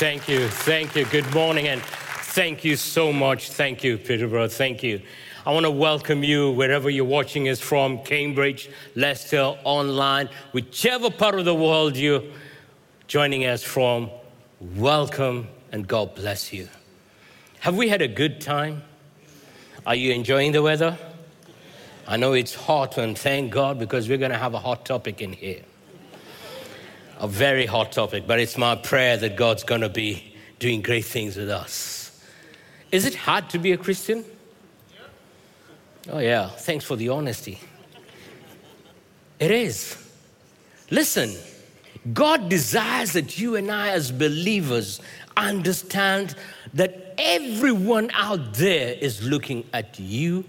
Thank you, thank you. Good morning, and thank you so much. Thank you, Peterborough. Thank you. I want to welcome you wherever you're watching us from Cambridge, Leicester, online, whichever part of the world you're joining us from. Welcome and God bless you. Have we had a good time? Are you enjoying the weather? I know it's hot, and thank God because we're going to have a hot topic in here a very hot topic, but it's my prayer that God's going to be doing great things with us. Is it hard to be a Christian? Oh, yeah. Thanks for the honesty. It is. Listen, God desires that you and I, as believers, understand that everyone out there is looking at you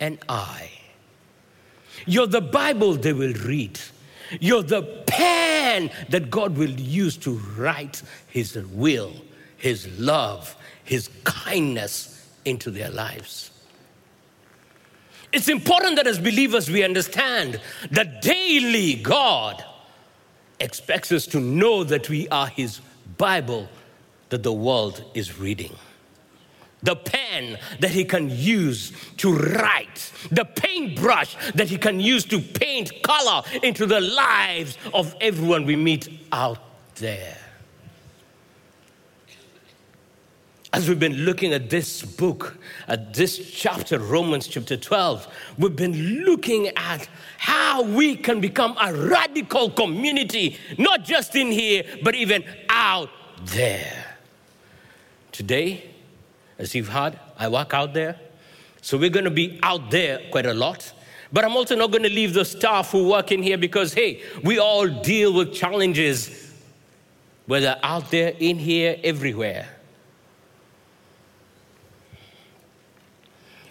and I. You're the Bible they will read. You're the pen that God will use to write His will, His love, His kindness into their lives. It's important that as believers we understand that daily God expects us to know that we are His Bible that the world is reading the pen that he can use to write, the paintbrush that he can use to paint color into the lives of everyone we meet out there. As we've been looking at this book, at this chapter, Romans chapter 12, we've been looking at how we can become a radical community, not just in here, but even out there. Today, as you've heard, I work out there. So we're going to be out there quite a lot. But I'm also not going to leave the staff who work in here because, hey, we all deal with challenges, whether out there, in here, everywhere.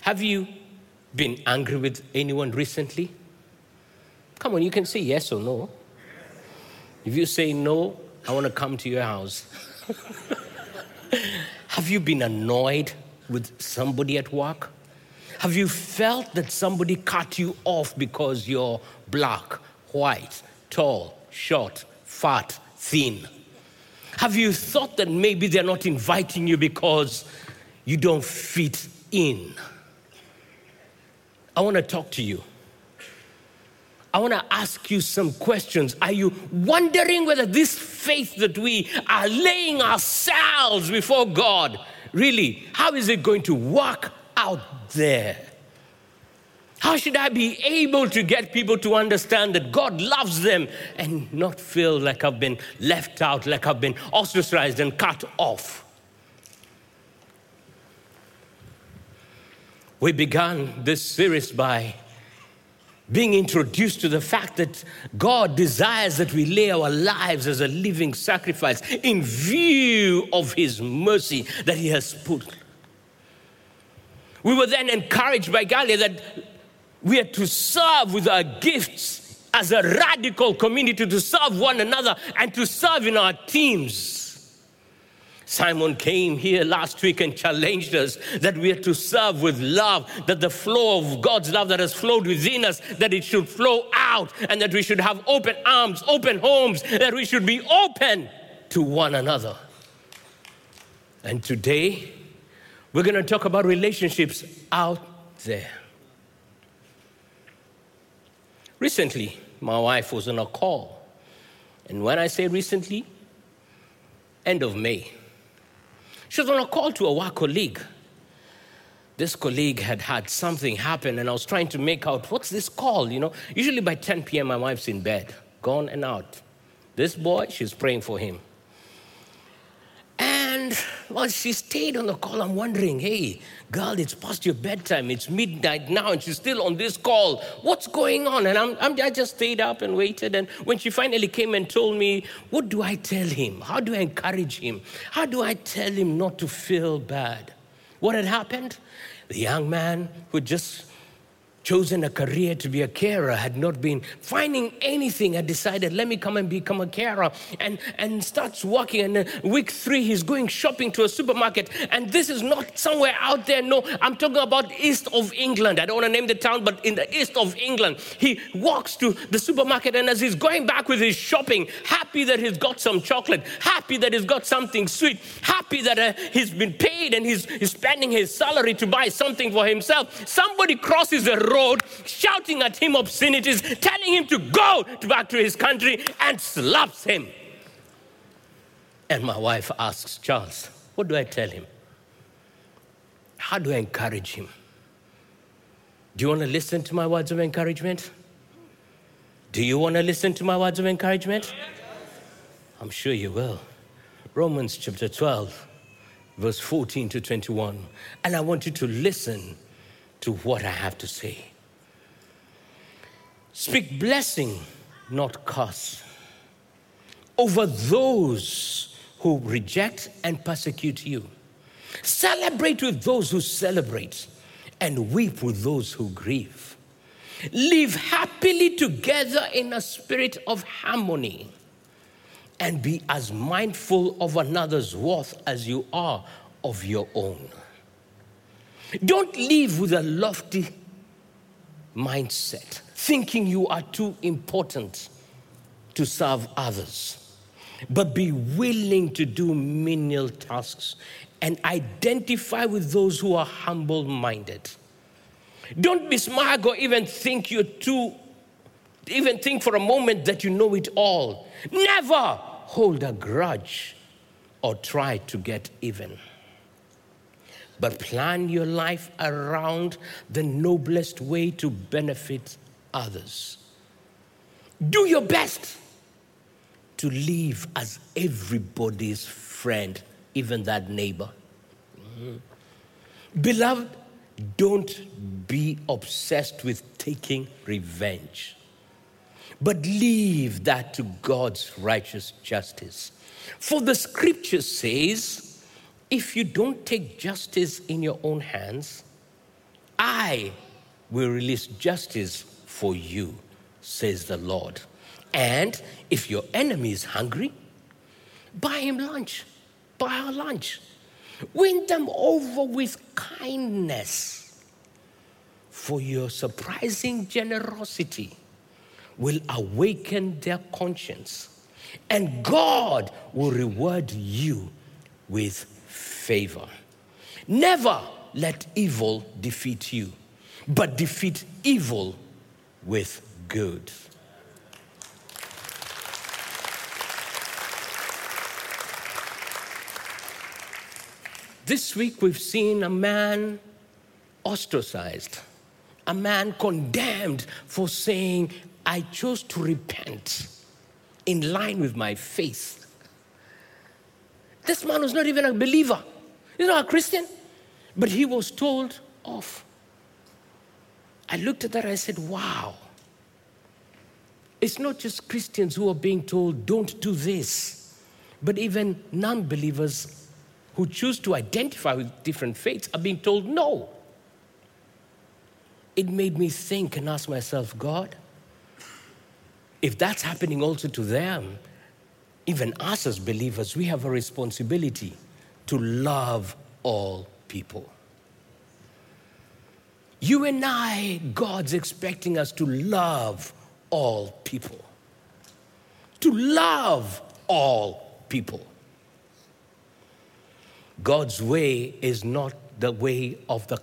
Have you been angry with anyone recently? Come on, you can say yes or no. If you say no, I want to come to your house. Have you been annoyed with somebody at work? Have you felt that somebody cut you off because you're black, white, tall, short, fat, thin? Have you thought that maybe they're not inviting you because you don't fit in? I want to talk to you. I want to ask you some questions. Are you wondering whether this faith that we are laying ourselves before God, really, how is it going to work out there? How should I be able to get people to understand that God loves them and not feel like I've been left out, like I've been ostracized and cut off? We began this series by being introduced to the fact that God desires that we lay our lives as a living sacrifice in view of His mercy that He has put. We were then encouraged by Galia that we are to serve with our gifts as a radical community, to serve one another and to serve in our teams. Simon came here last week and challenged us that we are to serve with love, that the flow of God's love that has flowed within us, that it should flow out, and that we should have open arms, open homes, that we should be open to one another. And today, we're going to talk about relationships out there. Recently, my wife was on a call. And when I say recently, end of May. She was on a call to a work colleague. This colleague had had something happen, and I was trying to make out what's this call, you know. Usually by 10 p.m., my wife's in bed, gone and out. This boy, she's praying for him. While she stayed on the call, I'm wondering, hey, girl, it's past your bedtime. It's midnight now, and she's still on this call. What's going on? And I'm, I'm, i just stayed up and waited. And when she finally came and told me, what do I tell him? How do I encourage him? How do I tell him not to feel bad? What had happened? The young man who just chosen a career to be a carer, had not been finding anything, had decided, let me come and become a carer, and, and starts working. And week three, he's going shopping to a supermarket. And this is not somewhere out there. No, I'm talking about east of England. I don't want to name the town, but in the east of England. He walks to the supermarket, and as he's going back with his shopping, happy that he's got some chocolate, happy that he's got something sweet, happy that uh, he's been paid and he's, he's spending his salary to buy something for himself. Somebody crosses the road road, shouting at him obscenities, telling him to go back to his country, and slaps him. And my wife asks Charles, What do I tell him? How do I encourage him? Do you want to listen to my words of encouragement? Do you want to listen to my words of encouragement? I'm sure you will. Romans chapter 12, verse 14 to 21. And I want you to listen to what I have to say. Speak blessing, not curse, over those who reject and persecute you. Celebrate with those who celebrate, and weep with those who grieve. Live happily together in a spirit of harmony, and be as mindful of another's worth as you are of your own. Don't live with a lofty mindset, thinking you are too important to serve others, but be willing to do menial tasks and identify with those who are humble minded. Don't be smug or even think you're too, even think for a moment that you know it all. Never hold a grudge or try to get even but plan your life around the noblest way to benefit others. Do your best to live as everybody's friend, even that neighbor. Mm-hmm. Beloved, don't be obsessed with taking revenge, but leave that to God's righteous justice. For the scripture says, if you don't take justice in your own hands, I will release justice for you, says the Lord. And if your enemy is hungry, buy him lunch, buy her lunch. Win them over with kindness, for your surprising generosity will awaken their conscience, and God will reward you with favor. Never let evil defeat you, but defeat evil with good. This week we've seen a man ostracized, a man condemned for saying, I chose to repent in line with my faith. This man was not even a believer. He's not a Christian, but he was told off. I looked at that I said, wow. It's not just Christians who are being told, don't do this, but even non believers who choose to identify with different faiths are being told no. It made me think and ask myself, God, if that's happening also to them, even us as believers, we have a responsibility to love all people. You and I, God's expecting us to love all people. To love all people. God's way is not the way of the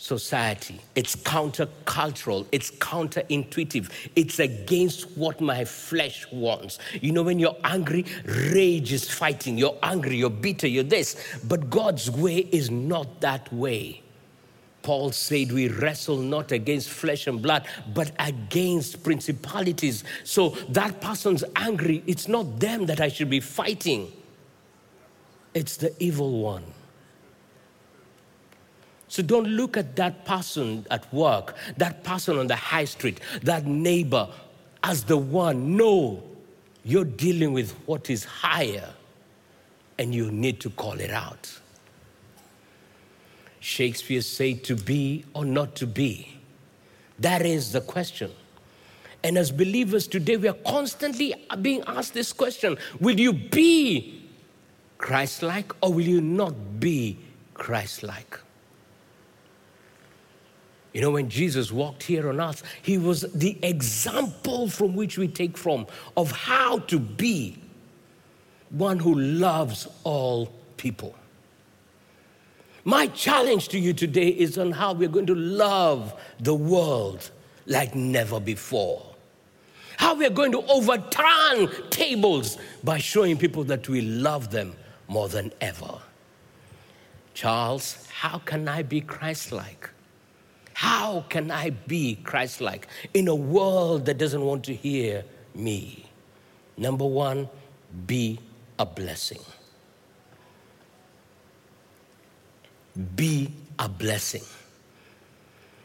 society. It's countercultural, it's counterintuitive, it's against what my flesh wants. You know, when you're angry, rage is fighting. You're angry, you're bitter, you're this. But God's way is not that way. Paul said, We wrestle not against flesh and blood, but against principalities. So that person's angry. It's not them that I should be fighting, it's the evil one. So don't look at that person at work, that person on the high street, that neighbor as the one. No, you're dealing with what is higher and you need to call it out. Shakespeare said to be or not to be That is the question. And as believers today, we are constantly being asked this question Will you be Christ like or will you not be Christ like? You know, when Jesus walked here on earth, he was the example from which we take from of how to be one who loves all people. My challenge to you today is on how we're going to love the world like never before. How we're going to overturn tables by showing people that we love them more than ever. Charles, how can I be Christ like? How can I be Christ like in a world that doesn't want to hear me? Number one, be a blessing. Be a blessing.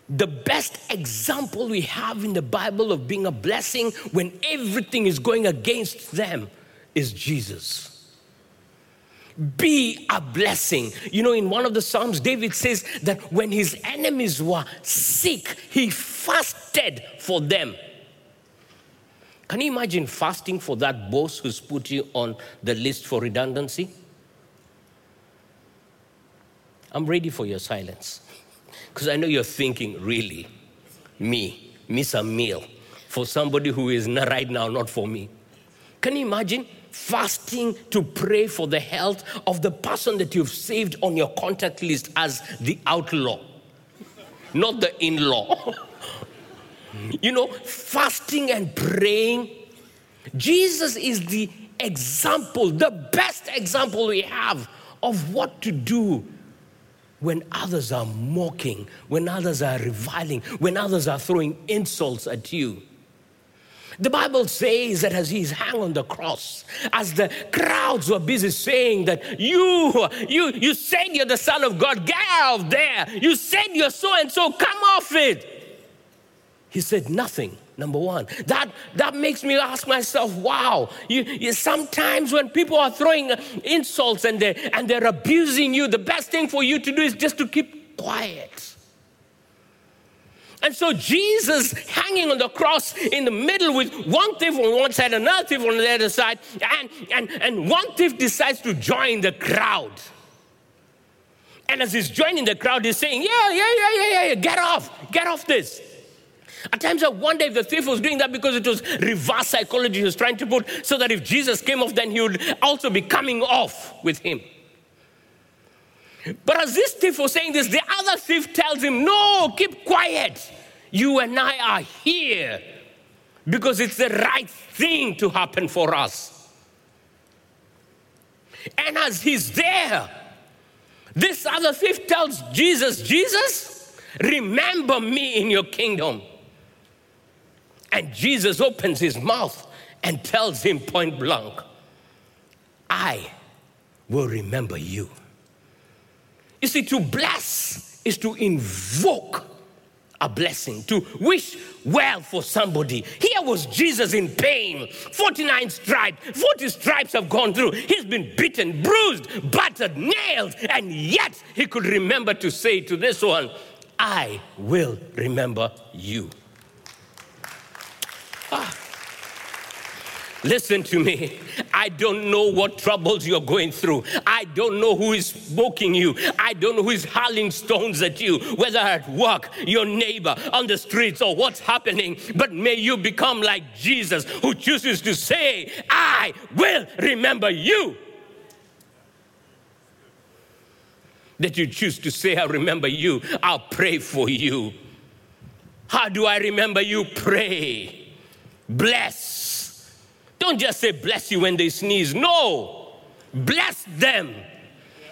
The best example we have in the Bible of being a blessing when everything is going against them is Jesus be a blessing. You know, in one of the Psalms, David says that when his enemies were sick, he fasted for them. Can you imagine fasting for that boss who's put you on the list for redundancy? I'm ready for your silence. Because I know you're thinking, really, me, miss a meal for somebody who is not right now, not for me. Can you imagine? Fasting to pray for the health of the person that you've saved on your contact list as the outlaw, not the in law. you know, fasting and praying. Jesus is the example, the best example we have of what to do when others are mocking, when others are reviling, when others are throwing insults at you. The Bible says that as he's hung on the cross, as the crowds were busy saying that you, you, you said you're the Son of God, get out there. You said you're so and so, come off it. He said nothing. Number one, that that makes me ask myself, wow. You, you, sometimes when people are throwing insults and they and they're abusing you, the best thing for you to do is just to keep quiet. And so Jesus hanging on the cross in the middle with one thief on one side, another thief on the other side, and, and, and one thief decides to join the crowd. And as he's joining the crowd, he's saying, Yeah, yeah, yeah, yeah, yeah, get off, get off this. At times I wonder if the thief was doing that because it was reverse psychology he was trying to put so that if Jesus came off, then he would also be coming off with him. But as this thief was saying this, the other thief tells him, No, keep quiet. You and I are here because it's the right thing to happen for us. And as he's there, this other thief tells Jesus, Jesus, remember me in your kingdom. And Jesus opens his mouth and tells him point blank, I will remember you. You see, to bless is to invoke a blessing, to wish well for somebody. Here was Jesus in pain, 49 stripes, 40 stripes have gone through. He's been beaten, bruised, battered, nailed, and yet he could remember to say to this one, I will remember you. Ah. Listen to me. I don't know what troubles you're going through. I don't know who is smoking you. I don't know who is hurling stones at you, whether at work, your neighbor, on the streets, or what's happening. But may you become like Jesus, who chooses to say, I will remember you. That you choose to say, I remember you. I'll pray for you. How do I remember you? Pray. Bless don't just say bless you when they sneeze. No, bless them.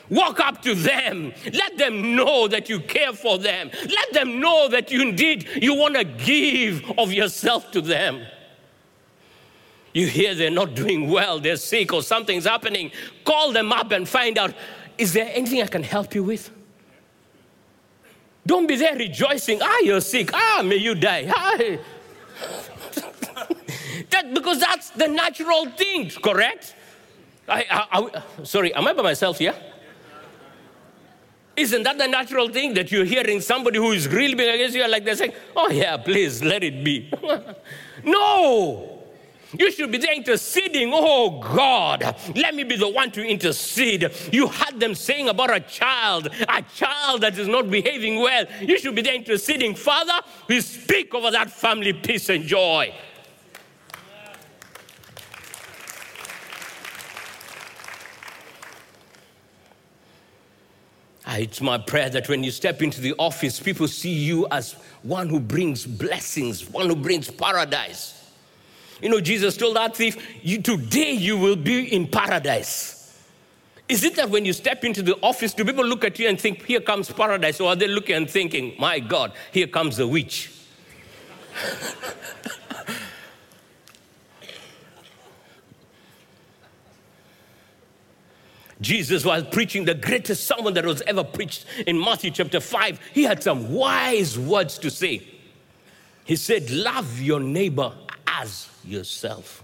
Walk up to them. Let them know that you care for them. Let them know that you indeed you want to give of yourself to them. You hear they're not doing well, they're sick, or something's happening. Call them up and find out is there anything I can help you with? Don't be there rejoicing. Ah, you're sick. Ah, may you die. Ah. That, because that's the natural thing, correct? I, I, I, sorry, am I by myself here? Isn't that the natural thing that you're hearing somebody who is really being against you, like they're saying, Oh, yeah, please let it be? no! You should be there interceding. Oh God, let me be the one to intercede. You had them saying about a child, a child that is not behaving well. You should be there interceding. Father, we speak over that family peace and joy. Ah, it's my prayer that when you step into the office, people see you as one who brings blessings, one who brings paradise. You know, Jesus told that thief, you, Today you will be in paradise. Is it that when you step into the office, do people look at you and think, Here comes paradise? Or are they looking and thinking, My God, here comes the witch? Jesus, was preaching the greatest sermon that was ever preached in Matthew chapter 5, he had some wise words to say. He said, Love your neighbor as yourself.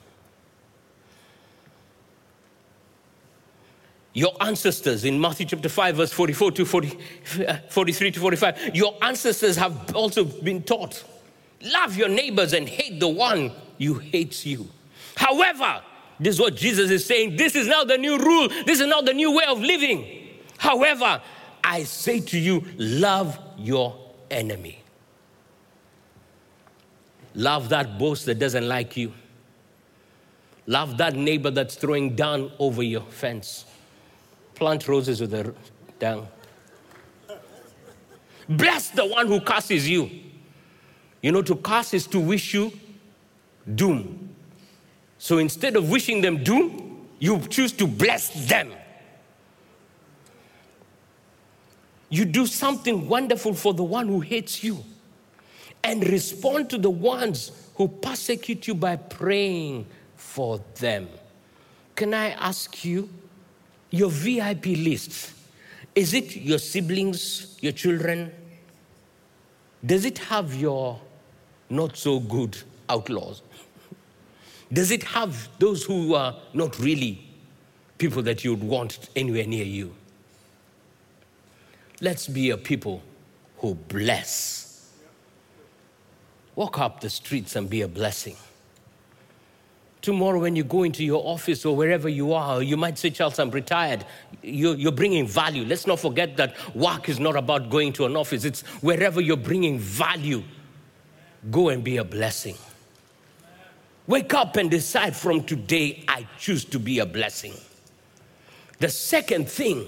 Your ancestors in Matthew chapter 5, verse 44 to 40, uh, 43 to 45, your ancestors have also been taught love your neighbors and hate the one who hates you. However, this is what Jesus is saying. This is now the new rule. This is now the new way of living. However, I say to you, love your enemy. Love that boss that doesn't like you. Love that neighbor that's throwing down over your fence. Plant roses with the down. Bless the one who curses you. You know, to curse is to wish you doom. So instead of wishing them doom, you choose to bless them. You do something wonderful for the one who hates you and respond to the ones who persecute you by praying for them. Can I ask you, your VIP list, is it your siblings, your children? Does it have your not so good outlaws? Does it have those who are not really people that you would want anywhere near you? Let's be a people who bless. Walk up the streets and be a blessing. Tomorrow, when you go into your office or wherever you are, you might say, Charles, I'm retired. You're, bringing value. Let's not forget that work is not about going to an office, it's wherever you're bringing value. Go and be a blessing. Wake up and decide from today, I choose to be a blessing. The second thing,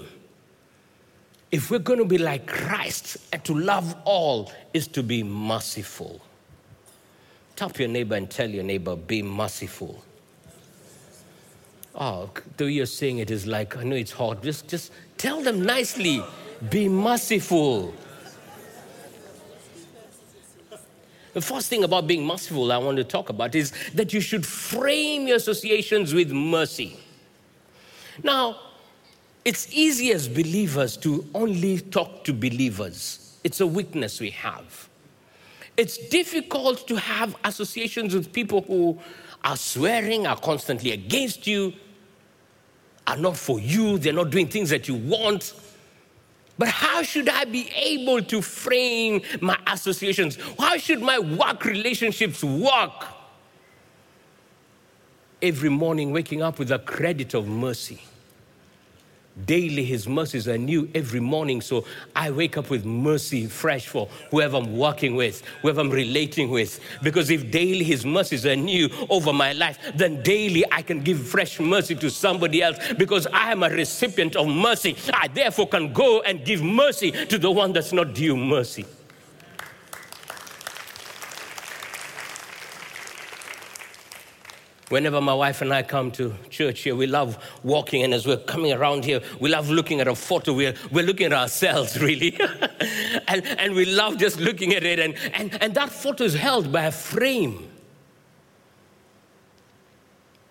if we're going to be like Christ and to love all, is to be merciful. Tap your neighbor and tell your neighbor, be merciful. Oh, way you're saying it is like, I know it's hard. Just, just tell them nicely, be merciful. The first thing about being merciful I want to talk about is that you should frame your associations with mercy. Now, it's easy as believers to only talk to believers, it's a weakness we have. It's difficult to have associations with people who are swearing, are constantly against you, are not for you, they're not doing things that you want. But how should I be able to frame my associations? How should my work relationships work? Every morning, waking up with a credit of mercy. Daily, His mercies are new every morning. So I wake up with mercy fresh for whoever I'm working with, whoever I'm relating with. Because if daily His mercies are new over my life, then daily I can give fresh mercy to somebody else because I am a recipient of mercy. I therefore can go and give mercy to the one that's not due mercy. Whenever my wife and I come to church here, we love walking, and as we're coming around here, we love looking at a photo. We're, we're looking at ourselves, really. and, and we love just looking at it, and, and, and that photo is held by a frame.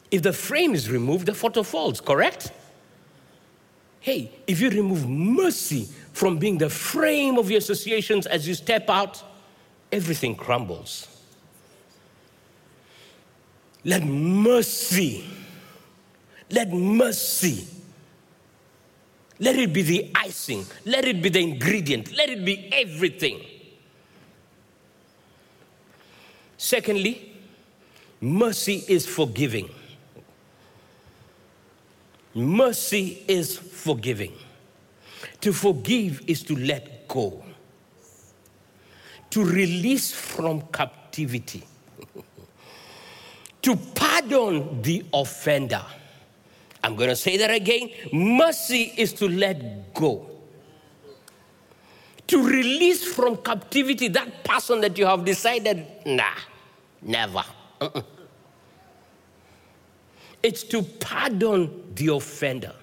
If the frame is removed, the photo falls, correct? Hey, if you remove mercy from being the frame of your associations as you step out, everything crumbles. Let mercy, let mercy, Let it be the icing. Let it be the ingredient. Let it be everything. Secondly, mercy is forgiving. Mercy is forgiving. To forgive is to let go, to release from captivity, to pardon the offender. I'm going to say that again. Mercy is to let go, to release from captivity that person that you have decided, nah, never. Uh-uh. It's to pardon the offender.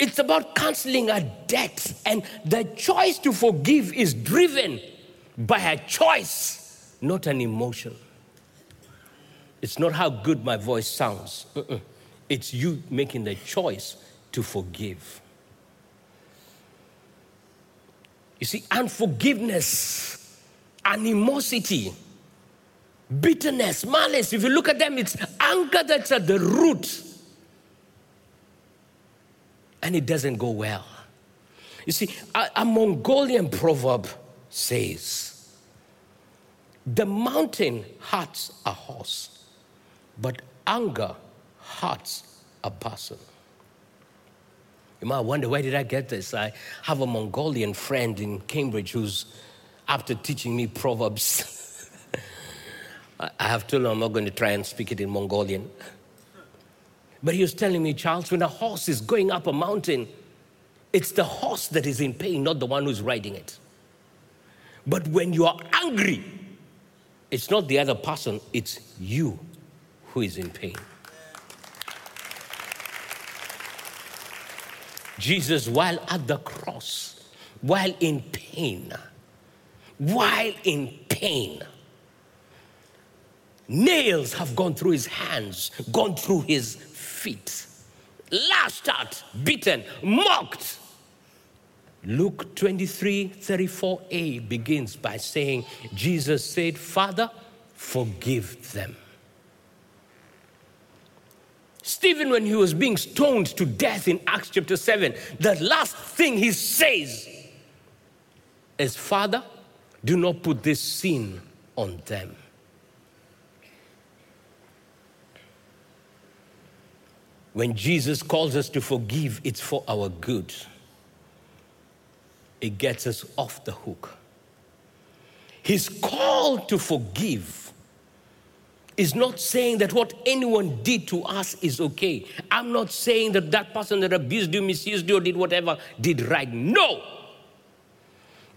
It's about canceling a debt, and the choice to forgive is driven by a choice, not an emotion. It's not how good my voice sounds. Uh-uh. It's you making the choice to forgive. You see, unforgiveness, animosity, bitterness, malice, if you look at them, it's anger that's at the root. And it doesn't go well. You see, a, a Mongolian proverb says, The mountain hurts a horse, but anger hurts a person. You might wonder, where did I get this? I have a Mongolian friend in Cambridge who's, after teaching me Proverbs, I have told him I'm not going to try and speak it in Mongolian. But he was telling me, Charles, when a horse is going up a mountain, it's the horse that is in pain, not the one who's riding it. But when you are angry, it's not the other person, it's you who is in pain. Jesus, while at the cross, while in pain, while in pain, Nails have gone through his hands, gone through his feet, lashed out, beaten, mocked. Luke 23 34a begins by saying, Jesus said, Father, forgive them. Stephen, when he was being stoned to death in Acts chapter 7, the last thing he says is, Father, do not put this sin on them. When Jesus calls us to forgive, it's for our good. It gets us off the hook. His call to forgive is not saying that what anyone did to us is okay. I'm not saying that that person that abused you, misused you, or did whatever did right. No.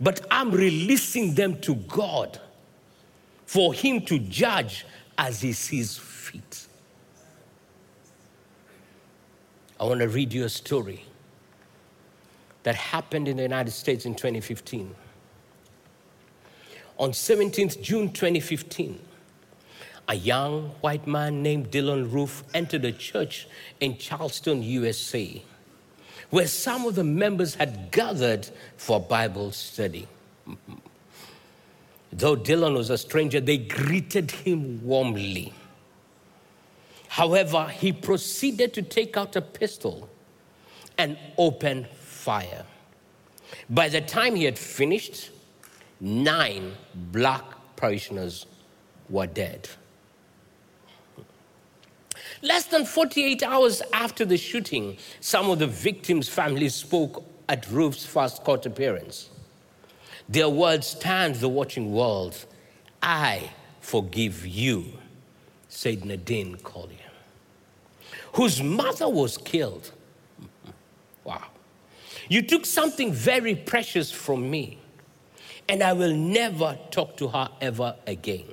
But I'm releasing them to God for Him to judge as He sees fit. I want to read you a story that happened in the United States in 2015. On 17th June 2015, a young white man named Dylann Roof entered a church in Charleston, USA, where some of the members had gathered for Bible study. Though Dylan was a stranger, they greeted him warmly. However, he proceeded to take out a pistol and open fire. By the time he had finished, nine black parishioners were dead. Less than 48 hours after the shooting, some of the victims' families spoke at Roof's first court appearance. Their words stand the watching world. I forgive you, said Nadine Collier whose mother was killed. Wow. You took something very precious from me, and I will never talk to her ever again.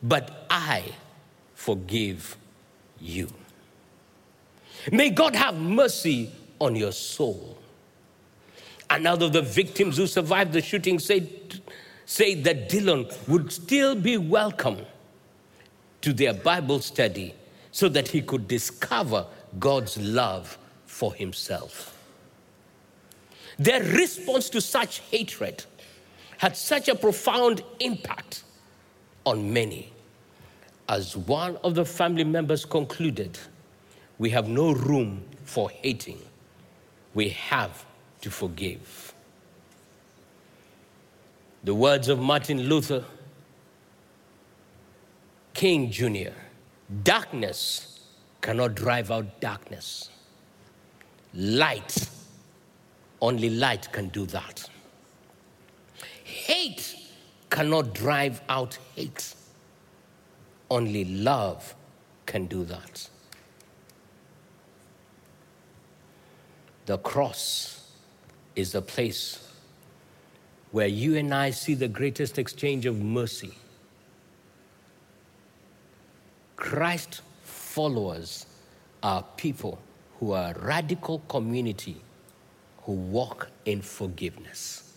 But I forgive you. May God have mercy on your soul. Another of the victims who survived the shooting said, said that Dylann would still be welcome to their Bible study so that he could discover God's love for himself. Their response to such hatred had such a profound impact on many. As one of the family members concluded, we have no room for hating we have to forgive. The words of Martin Luther King Jr. Darkness cannot drive out darkness. Light, only light can do that. Hate cannot drive out hate. Only love can do that. The cross is the place where you and I see the greatest exchange of mercy. Christ followers are people who are a radical community who walk in forgiveness.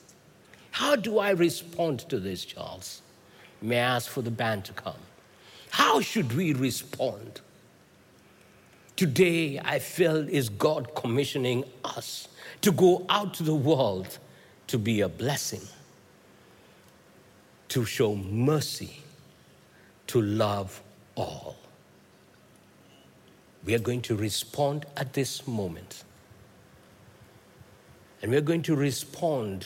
How do I respond to this, Charles? May I ask for the band to come? How should we respond? Today, I feel is God commissioning us to go out to the world to be a blessing, to show mercy, to love all. We are going to respond at this moment. And we're going to respond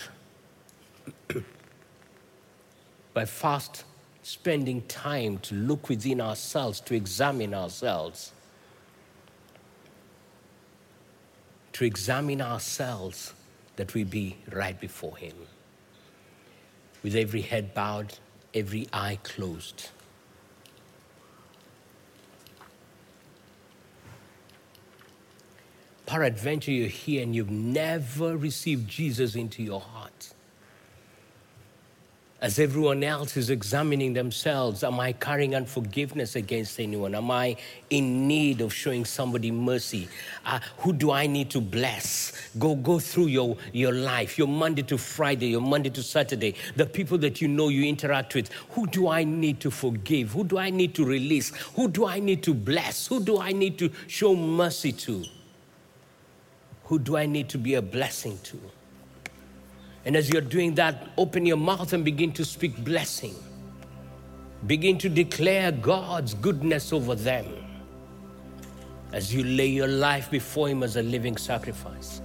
by fast spending time to look within ourselves, to examine ourselves to examine ourselves that we be right before Him. With every head bowed, every eye closed. Peradventure, you're here and you've never received Jesus into your heart as everyone else is examining themselves, am I carrying unforgiveness against anyone? Am I in need of showing somebody mercy? Uh, who do I need to bless? Go, go through your, your life, your Monday to Friday, your Monday to Saturday, the people that you know you interact with. Who do I need to forgive? Who do I need to release? Who do I need to bless? Who do I need to show mercy to? Who do I need to be a blessing to? And as you're doing that, open your mouth and begin to speak blessing. Begin to declare God's goodness over them as you lay your life before Him as a living sacrifice.